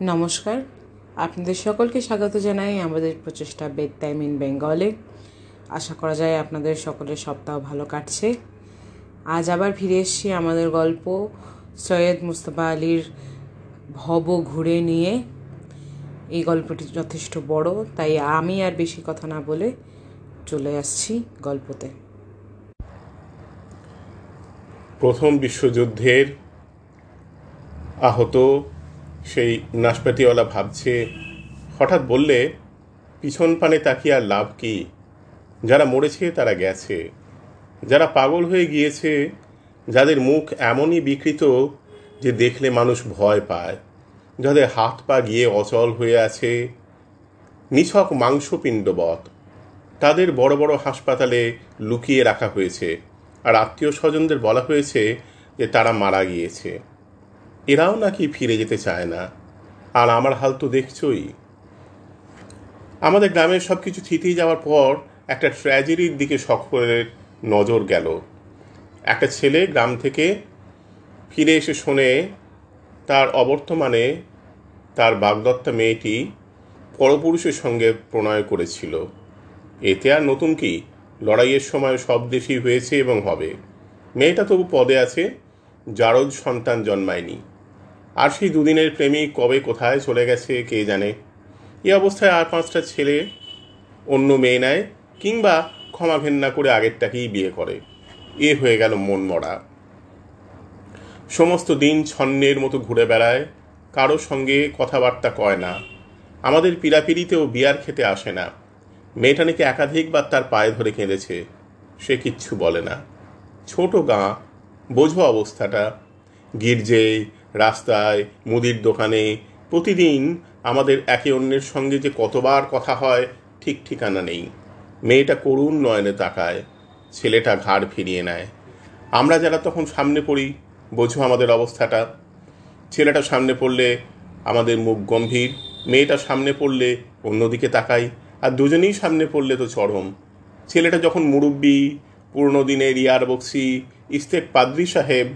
নমস্কার। আপনাদের সকলকে স্বাগত জানাই আমাদের প্রচেষ্টা বেড টাইম ইন বেঙ্গলে। আশা করা যায় আপনাদের সকলের সপ্তাহ ভালো কাটছে। আজ আবার ফিরে এসেছি আমাদের গল্প সৈয়দ মুস্তফা আলীর ভব ঘুরে নিয়ে। এই গল্পটি যথেষ্ট বড়, তাই আমি আর বেশি কথা না বলে চলে আসছি গল্পতে। প্রথম বিশ্বযুদ্ধের আহত সেই নাশপাতিওয়ালা ভাবছে, হঠাৎ বললে, পিছন পানে তাকিয়ে আর লাভ কি? যারা মরেছে তারা গেছে। যারা পাগল হয়ে গিয়েছে, যাদের মুখ এমনই বিকৃত যে দেখলে মানুষ ভয় পায়। যাদের হাত পা গিয়ে অচল হয়ে আছে, নিছক মাংসপিণ্ডবৎ। তাদের বড় বড় হাসপাতালে লুকিয়ে রাখা হয়েছে। আর আত্মীয় স্বজনদের বলা হয়েছে যে তারা মারা গিয়েছে। এরাও নাকি ফিরে যেতে চায় না? আর আমার হাল তো দেখছই। আমাদের গ্রামের সব কিছু থিতিয়ে যাওয়ার পর একটা ট্র্যাজেডির দিকে সকলের নজর গেল। একটা ছেলে গ্রাম থেকে ফিরে এসে শোনে, তার অবর্তমানে তার বাগদত্তা মেয়েটি পরপুরুষের সঙ্গে প্রণয় করেছিল। এতে আর নতুন কি? লড়াইয়ের সময় সব দেশই হয়েছে এবং হবে। মেয়েটা তবু পদে আছে জারদ সন্তান জন্মায়নি। আর সেই দুদিনের প্রেমিক কবে কোথায় চলে গেছে কে জানে? এ অবস্থায় আর পাঁচটা ছেলে অন্য মেয়ে নেয় কিংবা ক্ষমা ঘেন্না করে আগেরটাকেই বিয়ে করে। এ হয়ে গেল মন মরা। সমস্ত দিন ছন্নের মতো ঘুরে বেড়ায়, কারও সঙ্গে কথাবার্তা কয় না। আমাদের পিড়াপিড়িতেও বিয়ার খেতে আসে না। মেয়েটা নাকি একাধিকবার তার পায়ে ধরে কেঁদেছে, সে কিচ্ছু বলে না। ছোট গাঁ, বোঝো অবস্থাটা। গির্জে রাস্তায়, মুদির দোকানে, প্রতিদিন আমাদের একে অন্যের সঙ্গে যে কতবার কথা হয়, ঠিক ঠিকানা নেই। মেয়েটা করুণ নয়নে তাকায়, ছেলেটা ঘাড় ফিরিয়ে নেয়। আমরা যারা তখন সামনে পড়ি, বোঝো আমাদের অবস্থাটা। ছেলেটা সামনে পড়লে আমাদের মুখ গম্ভীর, মেয়েটা সামনে পড়লে অন্যদিকে তাকাই, আর দুজনেই সামনে পড়লে তো চরম। ছেলেটা যখন মুরব্বী, পুরনো দিনের ইয়ার বক্সি, ইস্তেক পাদ্রি সাহেব,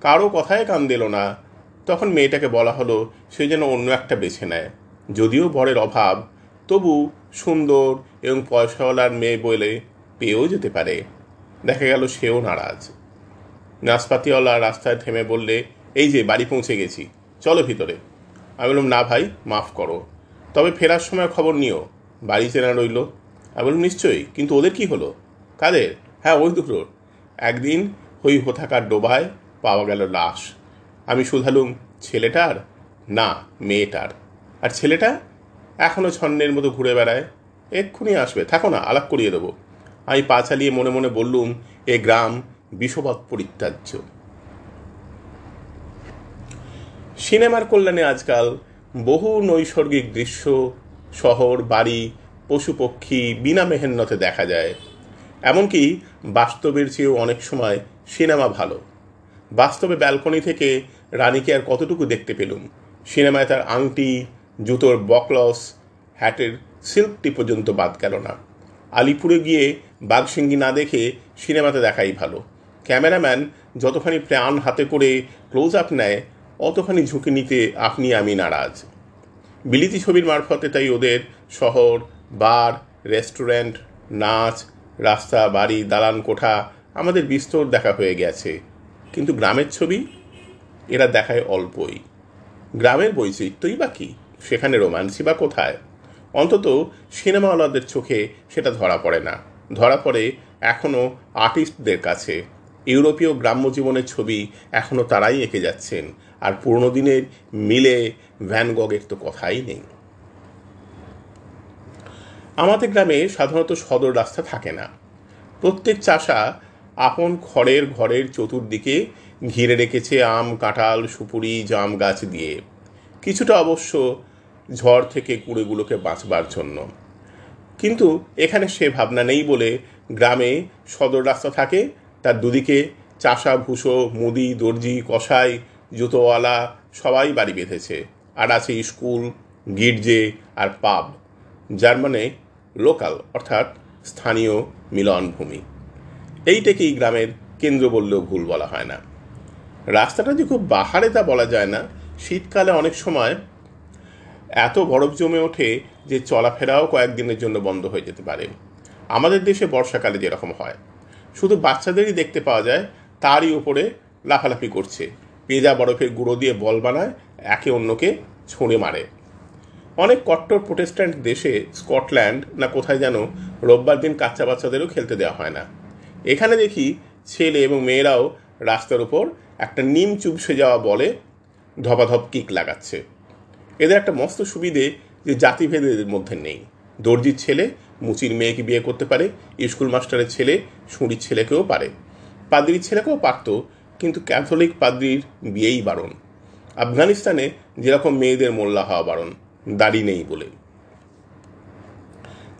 কারও কথায় কান দিল না তখন মেয়েটাকে বলা হলো, সে যেন অন্য একটা বেছে নেয়। যদিও বরের অভাব, তবু সুন্দর এবং পয়সাওয়ালার মেয়ে বলে পেয়েও যেতে পারে। দেখা গেল সেও নারাজ। নাশপাতিওয়ালা রাস্তায় থেমে বললে, এই যে, বাড়ি পৌঁছে গেছি। চলো ভিতরে। আমি বললাম, না ভাই, মাফ করো। তবে ফেরার সময় খবর নিও। বাড়ি চেনা রইল। আমি বললাম, নিশ্চয়ই, কিন্তু ওদের কি হলো? কাদের? হ্যাঁ ওই দুটোর একদিন হই হোথাকার ডোবায় পাওয়া গেল লাশ। আমি শুধালুম ছেলেটার? না, মেয়েটার। আর ছেলেটা? এখনও ছন্নের মতো ঘুরে বেড়ায়। এক্ষুনি আসবে। থাকো না, আলাপ করিয়ে দেবো। আমি পা চালিয়ে মনে মনে বললুম, এ গ্রাম বিষবৎ পরিত্যাজ্য। সিনেমার কল্যাণে আজকাল বহু নৈসর্গিক দৃশ্য, শহর, বাড়ি, পশু পক্ষী বিনা মেহেন্নতে দেখা যায়। এমনকি বাস্তবের চেয়েও অনেক সময় সিনেমা ভালো। বাস্তবে ব্যালকনি থেকে রানীকে আর কতটুকু দেখতে পেলুম? সিনেমায় তার আংটি, জুতোর বকলস, হ্যাটের সিল্কটি পর্যন্ত বাদ গেল না। আলিপুরে গিয়ে বাঘসিঙ্গি না দেখে সিনেমাতে দেখাই ভালো। ক্যামেরাম্যান যতখানি প্রাণ হাতে করে ক্লোজ আপ নেয়, অতখানি ঝুঁকি নিতে আপনি আমি নারাজ। বিলিতি ছবির মারফতে তাই ওদের শহর, বার, রেস্টুরেন্ট, নাচ, রাস্তা, বাড়ি, দালান, কোঠা আমাদের বিস্তর দেখা হয়ে গেছে। কিন্তু গ্রামের ছবি? এরা দেখায় অল্পই। গ্রামের বৈচিত্র্যই বা কী? সেখানে রোমান্সই বা কোথায়? অন্তত সিনেমাওয়ালাদের চোখে সেটা ধরা পড়ে না। ধরা পড়ে এখনও আর্টিস্টদের কাছে। ইউরোপীয় গ্রাম্য জীবনের ছবি এখনও তারাই এঁকে যাচ্ছেন, আর পুরনো দিনের মিলে ভ্যানগগের তো কথাই নেই। আমাদের গ্রামে সাধারণত সদর রাস্তা থাকে না। প্রত্যেক চাষা আপন খড়ের ঘরের চতুর্দিকে ঘিরে রেখেছে আম, কাঁঠাল, সুপুরি, জাম গাছ দিয়ে। কিছুটা অবশ্য ঝড় থেকে কুড়েগুলোকে বাঁচবার জন্য। কিন্তু এখানে সে ভাবনা নেই বলে গ্রামে সদর রাস্তা থাকে। তার দুদিকে চাষা ভুষো মুদি, দর্জি কষাই জুতোওয়ালা সবাই বাড়ি বেঁধেছে। আর আছে স্কুল, গির্জে আর পাব, যার মানে লোকাল, অর্থাৎ স্থানীয় মিলনভূমি। এইটাকেই গ্রামের কেন্দ্র বললেও ভুল বলা হয় না। রাস্তাটা যে খুব বাহারে তা বলা যায় না। শীতকালে অনেক সময় এত বরফ জমে ওঠে যে চলাফেরাও কয়েকদিনের জন্য বন্ধ হয়ে যেতে পারে। আমাদের দেশে বর্ষাকালে যেরকম হয়। শুধু বাচ্চাদেরই দেখতে পাওয়া যায়, তারই উপরে লাফালাফি করছে। পেজা বরফের গুঁড়ো দিয়ে বল বানায়, একে অন্যকে ছুঁড়ে মারে। অনেক কট্টর প্রোটেস্ট্যান্ট দেশে, স্কটল্যান্ড না কোথায় যেন রোববার দিন কাচ্চা বাচ্চাদেরও খেলতে দেওয়া হয় না। এখানে দেখি ছেলে এবং মেয়েরাও রাস্তার উপর একটা নিম চুপসে যাওয়া বলে ধপাধপ কিক লাগাচ্ছে। এদের একটা মস্ত সুবিধে যে জাতিভেদের মধ্যে নেই। দর্জির ছেলে, মুচির মেয়েকে বিয়ে করতে পারে, স্কুল মাস্টারের ছেলে, সুঁড়ির ছেলেকেও পারে। পাদ্রির ছেলেকেও পারত, কিন্তু ক্যাথলিক পাদ্রির বিয়েই বারণ। আফগানিস্তানে যেরকম মেয়েদের মোল্লা হওয়া বারণ, দাড়ি নেই বলে।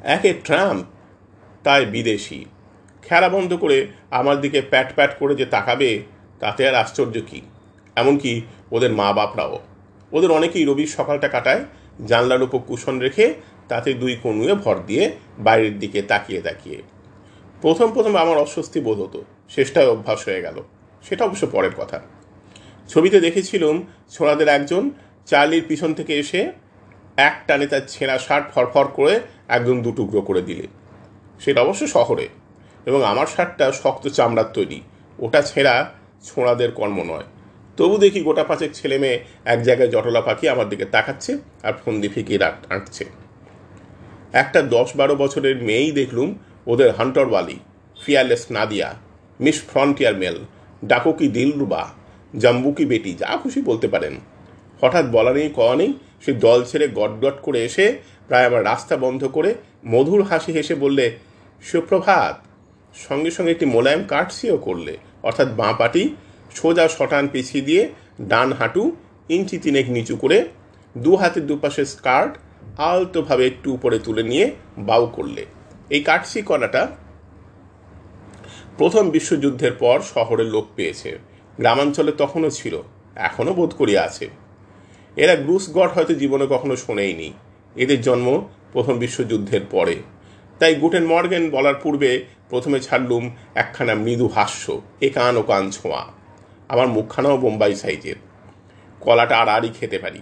একে ট্রাম্প, তাই বিদেশি। খেলা বন্ধ করে আমার দিকে প্যাট প্যাট করে যে তাকাবে তাতে আর আশ্চর্য কী? এমনকি ওদের মা বাপরাও। ওদের অনেকেই রবির সকালটা কাটায়, জানলার উপর কুশন রেখে তাতে দুই কনুয়ে ভর দিয়ে বাইরের দিকে তাকিয়ে তাকিয়ে। প্রথম প্রথম আমার অস্বস্তি বোধ হতো, শেষটায় অভ্যাস হয়ে গেল। সেটা অবশ্য পরের কথা। ছবিতে দেখেছিলাম ছোড়াদের একজন, চার্লির পিছন থেকে এসে এক টানে তার ছেঁড়া শার্ট ফরফর করে একদম দুটুকরো করে দিলে। সেটা অবশ্য শহরে। এবং আমার শার্টটা শক্ত চামড়ার তৈরি। ওটা ছেঁড়া ছোঁড়াদের কর্ম নয়। তবু দেখি গোটা পাঁচেক ছেলে মেয়ে এক জায়গায় জটলা পাখি আমার দিকে তাকাচ্ছে আর ফন্দি ফিকিয়ে আঁটছে। একটা দশ বারো বছরের মেয়েই দেখলুম ওদের Hunterwali, fearless Nadia, Miss Frontier Mail, Dakuki Dilruba, Jambuki Beti, যা খুশি বলতে পারেন। হঠাৎ বলা নেই, কওয়া নেই, সে দল ছেড়ে গটগট করে এসে প্রায় আমার রাস্তা বন্ধ করে মধুর হাসি হেসে বললে, সুপ্রভাত, সঙ্গে সঙ্গে একটি মোলায়েম কাটসিও করলে। অর্থাৎ বাঁ পাটি সোজা শটান পিছিয়ে দিয়ে ডান হাঁটু ইঞ্চি তিনেক নিচু করে দু হাতের দুপাশে স্কার্ট আলতোভাবে একটু উপরে তুলে নিয়ে বাউ করলে। এই কাটসি করাটা প্রথম বিশ্বযুদ্ধের পর শহরে লোক পেয়েছে। গ্রামাঞ্চলে তখনও ছিল, এখনও বোধ করি আছে। এরা ব্রুস গড হয়তো জীবনে কখনো শোনেইনি। এদের জন্ম প্রথম বিশ্বযুদ্ধের পরে। তাই গুটেন মর্গেন বলার পূর্বে প্রথমে ছাড়লুম একখানা মৃদু হাস্য, এ কান ও কান ছোঁয়া। আমার মুখখানাও বোম্বাই সাইজের। কলাটা আড়াআড়ি খেতে পারি।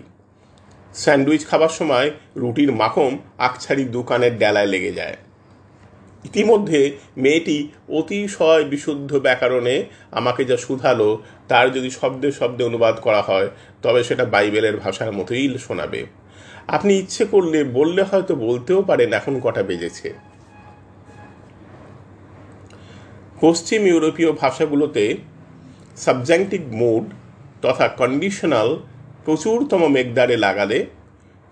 স্যান্ডউইচ খাবার সময় রুটির মাখম আকছাড়ি দোকানের ডেলায় লেগে যায়। ইতিমধ্যে মেয়েটি অতিশয় বিশুদ্ধ ব্যাকরণে আমাকে যা শুধালো, তার যদি শব্দে শব্দে অনুবাদ করা হয়, তবে সেটা বাইবেলের ভাষার মতোই শোনাবে। আপনি ইচ্ছে করলে বললে হয়তো বলতেও পারেন এখন কটা বেজেছে। পশ্চিম ইউরোপীয় ভাষাগুলোতে সাবজেক্টিভ মুড তথা কন্ডিশনাল প্রচুরতম মেঘদারে লাগালে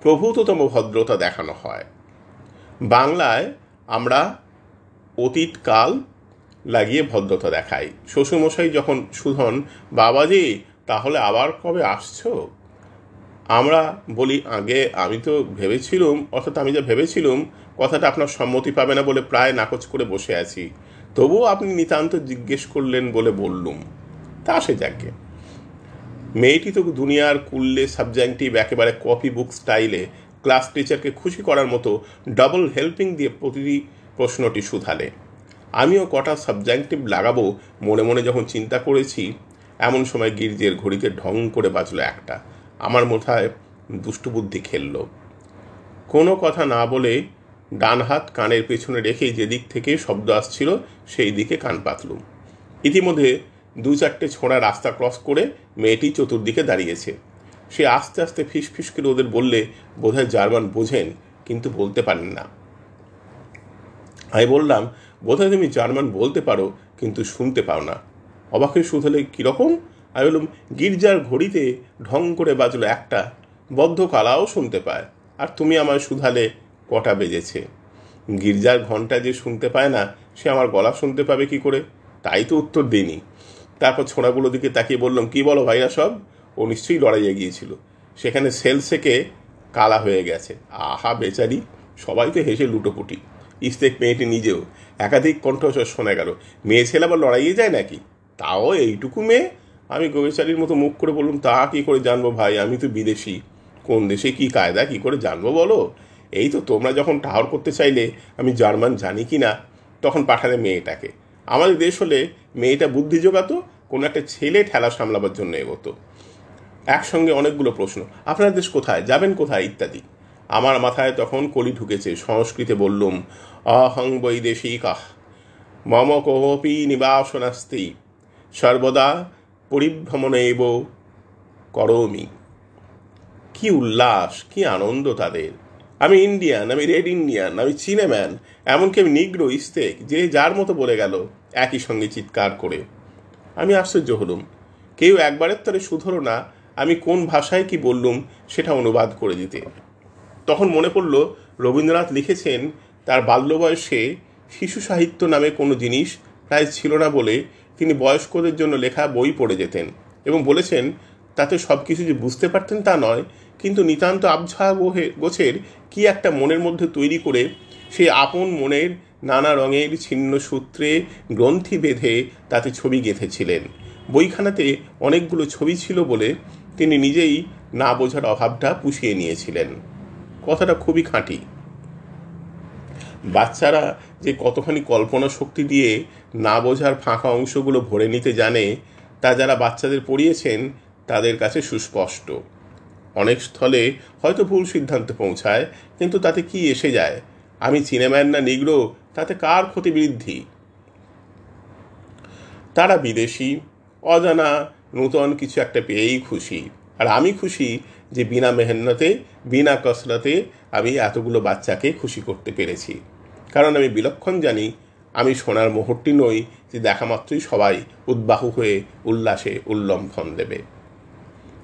প্রভূততম ভদ্রতা দেখানো হয়। বাংলায় আমরা অতীতকাল লাগিয়ে ভদ্রতা দেখাই। শ্বশুরমশাই যখন সুধন বাবাজি তাহলে আবার কবে আসছো? আমরা বলি, আগে আমি তো ভেবেছিলুম, অর্থাৎ আমি যা ভেবেছিলুম, কথাটা আপনার সম্মতি পাবে না বলে প্রায় নাকচ করে বসে আছি। তবুও আপনি নিতান্ত জিজ্ঞেস করলেন বলে বললুম। তা সে যাকে। মেয়েটি তো দুনিয়ার কুললে সাবজেক্টিভ, একেবারে কপি বুক স্টাইলে ক্লাস টিচারকে খুশি করার মতো ডাবল হেল্পিং দিয়ে প্রতিটি প্রশ্নটি শুধালে। আমিও কটা সাবজেক্টিভ লাগাবো মনে মনে যখন চিন্তা করেছি, এমন সময় গির্জের ঘড়িতে ঢং করে বাজলো একটা। আমার মাথায় দুষ্টবুদ্ধি খেলল। কোনো কথা না বলে ডান হাত কানের পেছনে রেখে যেদিক থেকে শব্দ আসছিল, সেই দিকে কান পাতলুম। ইতিমধ্যে দু চারটে ছোঁড়া রাস্তা ক্রস করে মেয়েটি চতুর্দিকে দাঁড়িয়েছে। সে আস্তে আস্তে ফিস ফিস করে ওদের বললে, বোধহয় জার্মান বোঝেন, কিন্তু বলতে পারেন না। আমি বললাম, বোধহয় তুমি জার্মান বলতে পারো, কিন্তু শুনতে পাও না। অবাক হয়ে শুধলে কীরকম আমি বললাম গির্জার ঘড়িতে ঢং করে বাজলো একটা। বদ্ধ কালাও শুনতে পায়। আর তুমি আমায় শুধালে কটা বেজেছে? গির্জার ঘণ্টা যে শুনতে পায় না, সে আমার গলা শুনতে পাবে কি করে? তাই তো উত্তর দিইনি। তারপর ছোঁড়াগুলো দিকে তাকিয়ে বললাম, কি বলো ভাইরা সব? ও নিশ্চয়ই লড়াইয়ে গিয়েছিল সেখানে সেল থেকে কালা হয়ে গেছে। আহা, বেচারি, সবাই তো হেসে লুটোপুটি। ইস্তেক মেয়েটি নিজেও একাধিক কণ্ঠস্বর শোনা গেল। মেয়ে ছেলে আবার লড়াইয়ে যায় নাকি? তাও এইটুকু মেয়ে? আমি গোবেচারির মতো মুখ করে বললাম, তা কি করে জানব ভাই? আমি তো বিদেশি। কোন দেশে কি কায়দা কি করে জানব বলো? এই তো তোমরা যখন টাওয়ার করতে চাইলে আমি জার্মান জানি কি না তখন পাঠালে মেয়েটাকে। আমাদের দেশ হলে মেয়েটা বুদ্ধি জোগাতো, কোনো একটা ছেলে ঠেলা সামলাবার জন্য এগোতো। একসঙ্গে অনেকগুলো প্রশ্ন আপনার দেশ কোথায়? যাবেন কোথায়? ইত্যাদি। আমার মাথায় তখন কলি ঢুকেছে, সংস্কৃতে বললুম, অহং বৈদেশিকাহ মম কোপি নিবাসনাস্তি। সর্বদা পরিভ্রমণেব করমি। কি উল্লাস, কি আনন্দ তাদের। আমি ইন্ডিয়ান, আমি রেড ইন্ডিয়ান, আমি চিনেম্যান, এমনকি আমি নিগ্রো ইস্তেক যে যার মতো বলে গেল একই সঙ্গে চিৎকার করে। আমি আশ্চর্য হলুম। কেউ একবারের তরে শুধরো না, আমি কোন ভাষায় কি বললুম সেটা অনুবাদ করে দিতে। তখন মনে পড়ল, রবীন্দ্রনাথ লিখেছেন, তার বাল্য বয়সে শিশু সাহিত্য নামে কোনো জিনিস প্রায় ছিল না বলে তিনি বয়স্কদের জন্য লেখা বই পড়ে যেতেন এবং বলেছেন, তাতে সব কিছু যে বুঝতে পারতেন তা নয়, কিন্তু নিতান্ত আবঝা গোছের কি একটা মনের মধ্যে তৈরি করে সেই আপন মনের নানা রঙের ছিন্ন সূত্রে গ্রন্থি বেঁধে তাতে ছবি গেঁথেছিলেন। বইখানাতে অনেকগুলো ছবি ছিল বলে তিনি নিজেই না বোঝার অভাবটা পুষিয়ে নিয়েছিলেন। কথাটা খুবই খাঁটি। বাচ্চারা যে কতখানি কল্পনা শক্তি দিয়ে না বোঝার ফাঁকা অংশগুলো ভরে নিতে জানে, তা যারা বাচ্চাদের পড়িয়েছেন, তাদের কাছে সুস্পষ্ট। অনেক স্থলে হয়তো ভুল সিদ্ধান্তে পৌঁছায়, কিন্তু তাতে কি এসে যায়? আমি চিনেম্যান না নিগ্রো, তাতে কার ক্ষতি বৃদ্ধি? তারা বিদেশি, অজানা, নূতন কিছু একটা পেয়েই খুশি। আর আমি খুশি যে বিনা মেহনতে, বিনা কসরতে আমি এতগুলো বাচ্চাকে খুশি করতে পেরেছি। কারণ আমি বিলক্ষণ জানি, আমি সোনার মোহরটি নই যে দেখা মাত্রই সবাই উদ্বাহু হয়ে উল্লাসে উল্লম্ফন দেবে।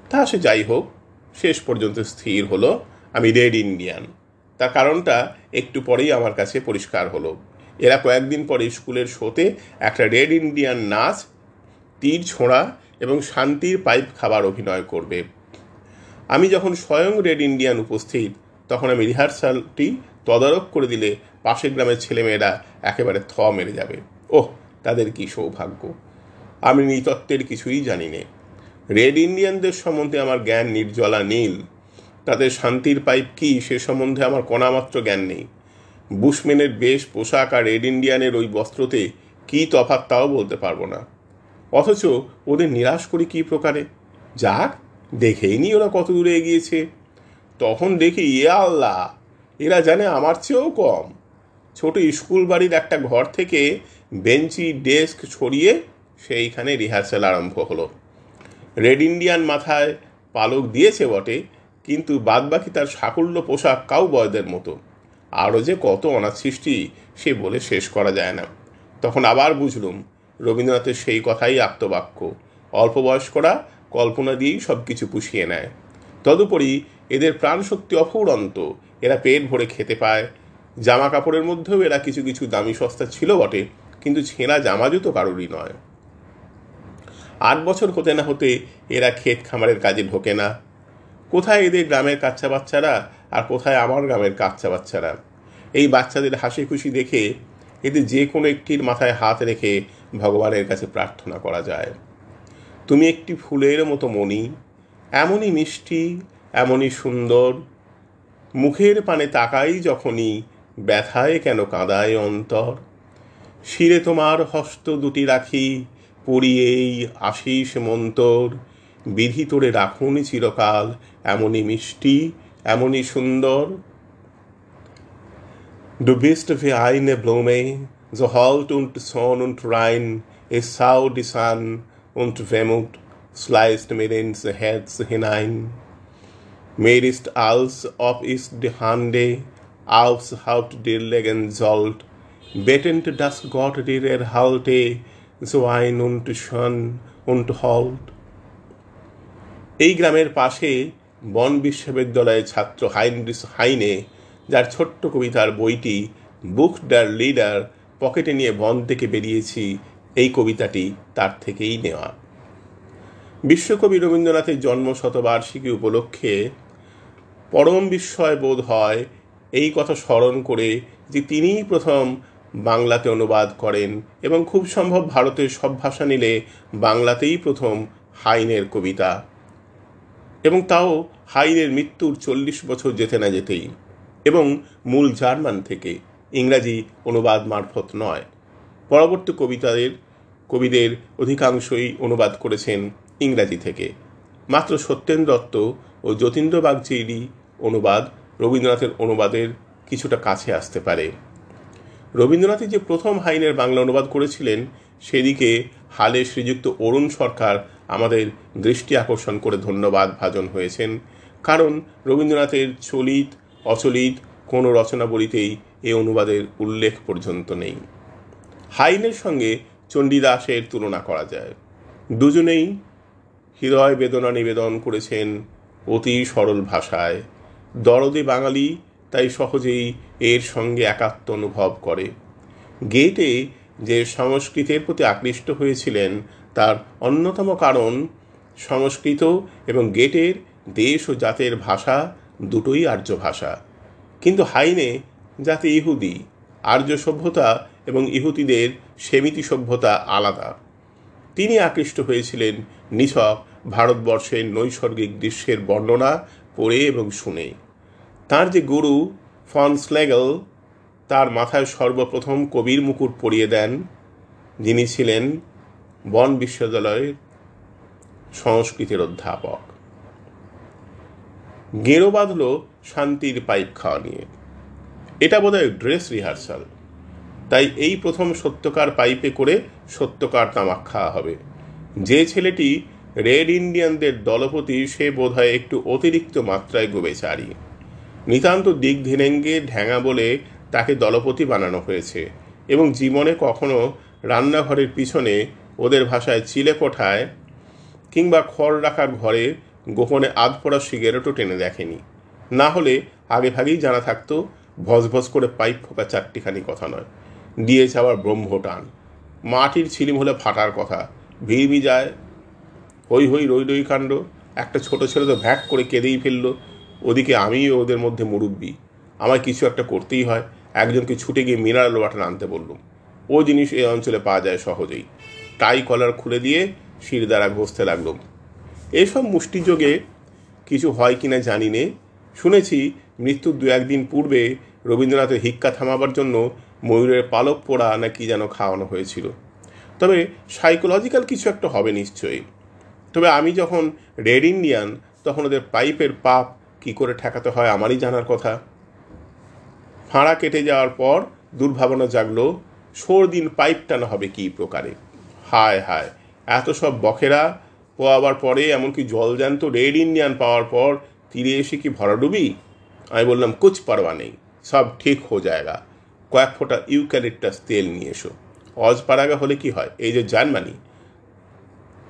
তা সে যাই হোক, শেষ পর্যন্ত স্থির হলো আমি রেড ইন্ডিয়ান। তার কারণটা একটু পরেই আমার কাছে পরিষ্কার হলো। এরা কয়েকদিন পরে স্কুলের শোতে একটা রেড ইন্ডিয়ান নাচ, তীর ছোঁড়া এবং শান্তির পাইপ খাবার অভিনয় করবে। আমি যখন স্বয়ং রেড ইন্ডিয়ান উপস্থিত, তখন আমি রিহার্সালটি তদারক করে দিলে পাশের গ্রামের ছেলেমেয়েরা একেবারে থ মেরে যাবে। ওহ, তাদের কি সৌভাগ্য। আমি নৃতত্ত্বের কিছুই জানি নে। রেড ইন্ডিয়ানদের সম্বন্ধে আমার জ্ঞান নির্জলা নীল। তাদের শান্তির পাইপ কি, সে সম্বন্ধে আমার কণামাত্র জ্ঞান নেই। বুশমেনের বেশ পোশাক আর রেড ইন্ডিয়ানের ওই বস্ত্রতে কী তফাৎ তাও বলতে পারব না। অথচ ওদের নিরাশ করি কী প্রকারে? যাক দেখেই নি ওরা কত দূরে এগিয়েছে। তখন দেখি, এ আল্লাহ, এরা জানে আমার চেয়েও কম। ছোট স্কুল বাড়ির একটা ঘর থেকে বেঞ্চি, ডেস্ক ছড়িয়ে সেইখানে রিহার্সাল আরম্ভ হলো। রেড ইন্ডিয়ান মাথায় পালক দিয়েছে বটে, কিন্তু বাদবাকি তার সাকুল্য পোশাক কাউ বয়দের মতো। আরও যে কত অনাথ সৃষ্টি, সে বলে শেষ করা যায় না। তখন আবার বুঝলুম, রবীন্দ্রনাথের সেই কথাই আত্মবাক্য। অল্প বয়স্করা কল্পনা দিয়েই সব কিছু পুষিয়ে নেয়। তদুপরি এদের প্রাণ শক্তি অফুরন্ত। এরা পেট ভরে খেতে পায়। জামা কাপড়ের মধ্যেও এরা কিছু কিছু দামি সস্তা ছিল বটে, কিন্তু ছেঁড়া জামা জুতো কারোরই নয়। আট বছর হতে না হতে এরা ক্ষেত খামারের কাজে ঢোকে না। কোথায় এদের গ্রামের কাচ্চা বাচ্চারা আর কোথায় আমার গ্রামের কাচ্চা বাচ্চারা এই বাচ্চাদের হাসি খুশি দেখে এদের যে কোনো একটির মাথায় হাত রেখে ভগবানের কাছে প্রার্থনা করা যায়। তুমি একটি ফুলের মতো মণি এমনই মিষ্টি এমনই সুন্দর। মুখের পানে তাকাই যখনই ব্যথায় কেন কাঁদায় অন্তর? শিরে তোমার হস্ত দুটি রাখি পড়িয়েই আশিস মন্তর। বিধি তোরে রাখুন চিরকাল এমনই মিষ্টি এমনই সুন্দর। Du bist wie eine Blume, so hold und Sonn und rein, es sau die Sonn und Wehmut schleißt mir ins Herz hinein. Mir ist als ob es die Hande aufs Haupt dir legen sollt, betend, dass Gott dir erhalte, so ein und schön und hold. এই গ্রামের পাশে বন বিশ্ববিদ্যালয়ের ছাত্র হাইনরিস Heine যার ছোট্ট কবিতার বইটি বুক ডার লিডার পকেটে নিয়ে বন থেকে বেরিয়েছি এই কবিতাটি তার থেকেই নেওয়া। বিশ্বকবি রবীন্দ্রনাথের জন্ম শতবার্ষিকী উপলক্ষে পরম বিস্ময় বোধ হয় এই কথা স্মরণ করে যে তিনিই প্রথম বাংলাতে অনুবাদ করেন এবং খুব সম্ভব ভারতের সব ভাষা নিলে বাংলাতেই প্রথম হাইনের কবিতা। এবং তাও হাইনের মৃত্যুর চল্লিশ বছর যেতে না যেতেই। এবং মূল জার্মান থেকে। ইংরাজি অনুবাদ মারফত নয়। পরবর্তী কবিতাদের, কবিদের অধিকাংশই অনুবাদ করেছেন ইংরাজি থেকে। মাত্র সত্যেন দত্ত ও যতীন্দ্র বাগচিরি অনুবাদ রবীন্দ্রনাথের অনুবাদের কিছুটা কাছে আসতে পারে। রবীন্দ্রনাথই যে প্রথম হাইনের বাংলা অনুবাদ করেছিলেন, সেদিকে হালে শ্রীযুক্ত অরুণ সরকার আমাদের দৃষ্টি আকর্ষণ করে ধন্যবাদ ভাজন হয়েছেন। কারণ রবীন্দ্রনাথের চলিত, অচলিত কোনো রচনাবলিতেই এ অনুবাদের উল্লেখ পর্যন্ত নেই। হাইনের সঙ্গে চণ্ডীদাসের তুলনা করা যায়। দুজনেই হৃদয় বেদনা নিবেদন করেছেন অতি সরল ভাষায়। দরদে বাঙালি তাই সহজেই এর সঙ্গে একাত্ম অনুভব করে। গেটে যে সংস্কৃতের প্রতি আকৃষ্ট হয়েছিলেন, তার অন্যতম কারণ সংস্কৃত এবং গেটের দেশ ও জাতের ভাষা দুটোই আর্য ভাষা। কিন্তু হাইনে যাতে ইহুদি, আর্য সভ্যতা এবং ইহুদিদের সেমিতি সভ্যতা আলাদা। তিনি আকৃষ্ট হয়েছিলেন নিছক ভারতবর্ষের নৈসর্গিক দৃশ্যের বর্ণনা পড়ে এবং শুনে। তার যে গুরু ফন স্লেগল, তার মাথায় সর্বপ্রথম কবির মুকুট পরিয়ে দেন। যিনি ছিলেন বন বিশ্ববিদ্যালয়ের সংস্কৃতির অধ্যাপক। গেরো বাঁধল শান্তির পাইপ খাওয়া নিয়ে। এটা বোধহয় ড্রেস রিহার্সাল। তাই এই প্রথম সত্যকার পাইপে করে সত্যকার তামাক খাওয়া হবে। যে ছেলেটি রেড ইন্ডিয়ানদের দলপতি সে বোধহয় একটু অতিরিক্ত মাত্রায় গোবেচারি। নিতান্ত দিক ঢ্যাঙা বলে তাকে দলপতি বানানো হয়েছে এবং জীবনে কখনো রান্নাঘরের পিছনে ওদের ভাষায় চিলে কোঠায় কিংবা খড় রাখার ঘরে গোপনে আধ পড়া সিগারেটও টেনে দেখেনি। না হলে আগে ভাগেই জানা থাকতো ভস করে পাইপ ফোকা চারটিখানি কথা নয়। দিয়েছে আবার ব্রহ্মটান। মাটির ছিলিম হলে ফাটার কথা। ভিড়বি যায় হই হই রই রই কাণ্ড। একটা ছোট ছেলে তো ভ্যাক করে কেঁদেই ফেলল। ওদিকে আমিও ওদের মধ্যে মুরব্বী। আমার কিছু একটা করতেই হয়। একজনকে ছুটে গিয়ে মিনারেল ওয়াটার আনতে বললুম। ও জিনিস এই অঞ্চলে পাওয়া যায় সহজেই। টাই কলার খুলে দিয়ে শির দ্বারা ঘষতে লাগলুম। এসব মুষ্টিযোগে কিছু হয় কি না জানি নে। শুনেছি মৃত্যুর দু একদিন পূর্বে রবীন্দ্রনাথের হিক্কা থামাবার জন্য ময়ূরের পালক পোড়া না কি যেন খাওয়ানো হয়েছিল। তবে সাইকোলজিক্যাল কিছু একটা হবে নিশ্চয়ই। তবে আমি যখন রেড ইন্ডিয়ান, তখন ওদের পাইপের পাপ কি করে ঠেকাতে হয় আমারই জানার কথা। ফাঁড়া কেটে যাওয়ার পর দুর্ভাবনা জাগলো দিন পাইপ টানা হবে কি প্রকারে। হায় হায়, এত সব বখেরা, পোয়াবার পরে এমনকি জল জলজান্ত রেড ইন্ডিয়ান পাওয়ার পর তীরে এসে কি ভরাডুবি? আমি বললাম কুচ পারবা নেই, সব ঠিক হো জায়গা। কয়েক ফোঁটা ইউক্যালিপটাস তেল নিয়ে এসো। অজপাড়াগা হলে কি হয়? এই যে জার্মানি,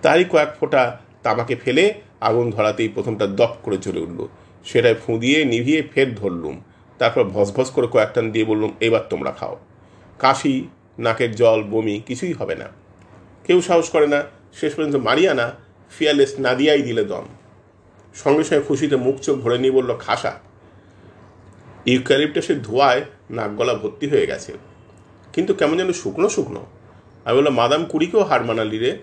তারই কয়েক ফোঁটা তামাকে ফেলে আগুন ধরাতেই প্রথমটা দপ করে চলে উঠল। সেটাই ফুঁদিয়ে নিভিয়ে ফের ধরলুম। তারপর ভসভস করে কয়েকটান দিয়ে বললুম, এবার তোমরা খাও। কাশি, নাকের জল, বমি, কিছুই হবে না। কেউ সাহস করে না, শেষ পর্যন্ত মারিয়া না ফিয়ারলেস না দিয়াই দিলে দম। সঙ্গে সঙ্গে খুশিতে মুখ চোখ ভরে নিয়ে বলল, খাসা। ইউক্যালিপটাসের ধোয়ায় নাক গলা ভর্তি হয়ে গেছে। কিন্তু কেমন যেন শুকনো শুকনো। আমি বললাম, মাদাম কুড়িকেও হার মানালি রে।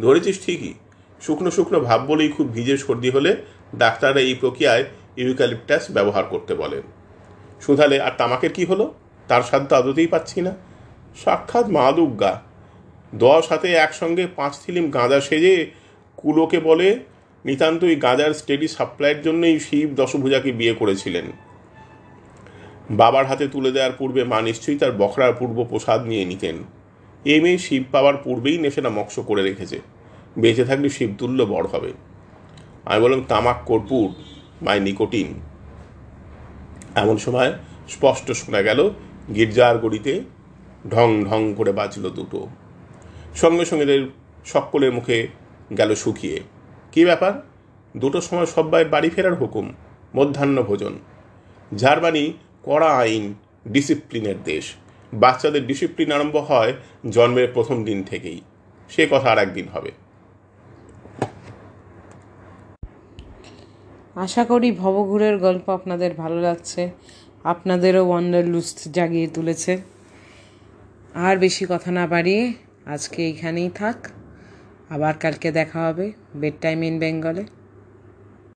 ধরেছিস ঠিকই। শুকনো শুকনো ভাব বলেই খুব ভিজে সর্দি হলে ডাক্তাররা এই প্রক্রিয়ায় ইউক্যালিপটাস ব্যবহার করতে বলেন। শুধালে আর তামাকের কি হলো? তার স্বাদ তো আদতেই পাচ্ছি না। সাক্ষাৎ মা দুর্গা। দশ হাতে একসঙ্গে পাঁচ থিলিম গাঁজা সেজে কুলোকে বলে, নিতান্তই গাঁজার স্টেডি সাপ্লাইয়ের জন্যই শিব দশভুজাকে বিয়ে করেছিলেন। বাবার হাতে তুলে দেওয়ার পূর্বে মা নিশ্চয়ই তার বখরার পূর্ব প্রসাদ নিয়ে নিতেন। এ মেয়ে শিব পাওয়ার পূর্বেই নেশাটা মক্স করে রেখেছে। বেঁচে থাকলে শিবতুল্য বড় হবে। আমি বললাম, তামাক, কর্পূর, মাই নিকোটিন। এমন সময় স্পষ্ট শোনা গেল, গির্জার গড়িতে ঢং ঢং করে বাজল দুটো। সঙ্গে সঙ্গে সকলের মুখে গেল শুকিয়ে কি ব্যাপার? দুটোর সময় সব্বাই বাড়ি ফেরার হুকুম, মধ্যাহ্ন ভোজন। জার্মানি কড়া আইন ডিসিপ্লিনের দেশ। বাচ্চাদের ডিসিপ্লিন আরম্ভ হয় জন্মের প্রথম দিন থেকেই। সে কথা আর একদিন হবে। আশা করি ভবঘুরের গল্প আপনাদের ভালো লাগছে। আপনাদেরও ওয়ান্ডার লুস্ট জাগিয়ে তুলেছে। আর বেশি কথা না বাড়িয়ে আজকে এইখানেই থাক। আবার কালকে দেখা হবে। বেড টাইম ইন বেঙ্গলে